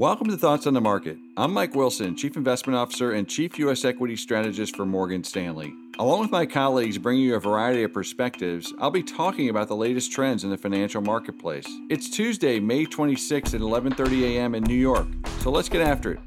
Welcome to Thoughts on the Market. I'm Mike Wilson, Chief Investment Officer and Chief U.S. Equity Strategist for Morgan Stanley. Along with my colleagues bringing you a variety of perspectives, I'll be talking about the latest trends in the financial marketplace. It's Tuesday, May 26 at 11:30 a.m. in New York. So let's get after it.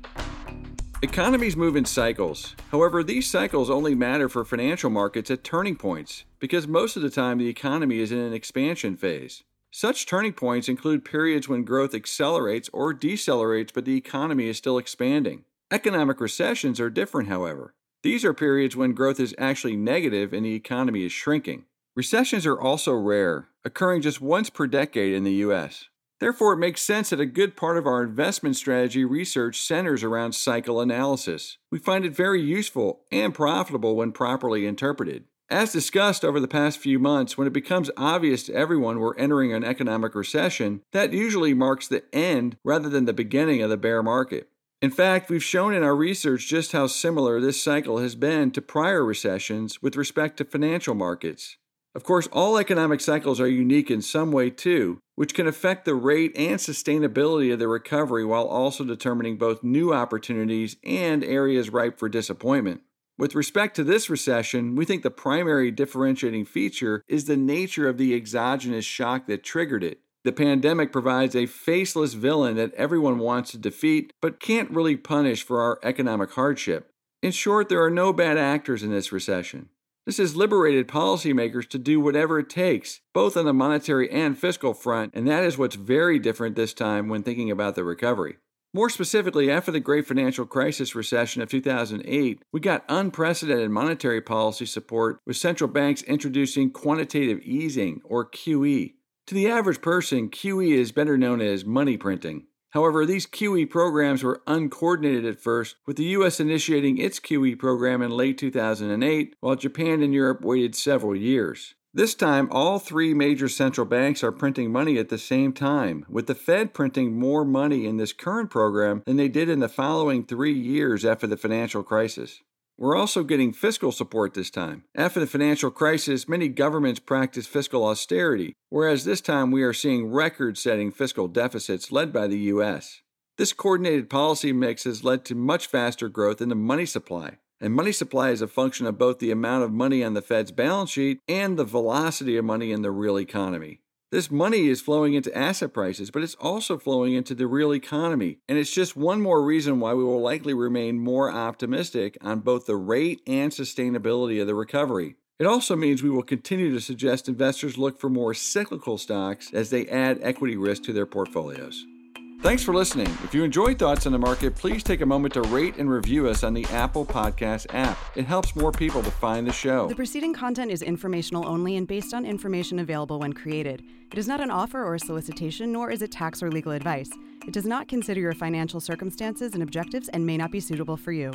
Economies move in cycles. However, these cycles only matter for financial markets at turning points because most of the time the economy is in an expansion phase. Such turning points include periods when growth accelerates or decelerates, but the economy is still expanding. Economic recessions are different, however. These are periods when growth is actually negative and the economy is shrinking. Recessions are also rare, occurring just once per decade in the US. Therefore, it makes sense that a good part of our investment strategy research centers around cycle analysis. We find it very useful and profitable when properly interpreted. As discussed over the past few months, when it becomes obvious to everyone we're entering an economic recession, that usually marks the end rather than the beginning of the bear market. In fact, we've shown in our research just how similar this cycle has been to prior recessions with respect to financial markets. Of course, all economic cycles are unique in some way too, which can affect the rate and sustainability of the recovery while also determining both new opportunities and areas ripe for disappointment. With respect to this recession, we think the primary differentiating feature is the nature of the exogenous shock that triggered it. The pandemic provides a faceless villain that everyone wants to defeat but can't really punish for our economic hardship. In short, there are no bad actors in this recession. This has liberated policymakers to do whatever it takes, both on the monetary and fiscal front, and that is what's very different this time when thinking about the recovery. More specifically, after the great financial crisis recession of 2008, we got unprecedented monetary policy support with central banks introducing quantitative easing, or QE. To the average person, QE is better known as money printing. However, these QE programs were uncoordinated at first, with the US initiating its QE program in late 2008, while Japan and Europe waited several years. This time, all three major central banks are printing money at the same time, with the Fed printing more money in this current program than they did in the following three years after the financial crisis. We're also getting fiscal support this time. After the financial crisis, many governments practiced fiscal austerity, whereas this time we are seeing record setting fiscal deficits led by the U.S. This coordinated policy mix has led to much faster growth in the money supply, and money supply is a function of both the amount of money on the Fed's balance sheet and the velocity of money in the real economy. This money is flowing into asset prices, but it's also flowing into the real economy. And it's just one more reason why we will likely remain more optimistic on both the rate and sustainability of the recovery. It also means we will continue to suggest investors look for more cyclical stocks as they add equity risk to their portfolios. Thanks for listening. If you enjoy Thoughts on the Market, please take a moment to rate and review us on the Apple Podcast app. It helps more people to find the show. The preceding content is informational only and based on information available when created. It is not an offer or a solicitation, nor is it tax or legal advice. It does not consider your financial circumstances and objectives and may not be suitable for you.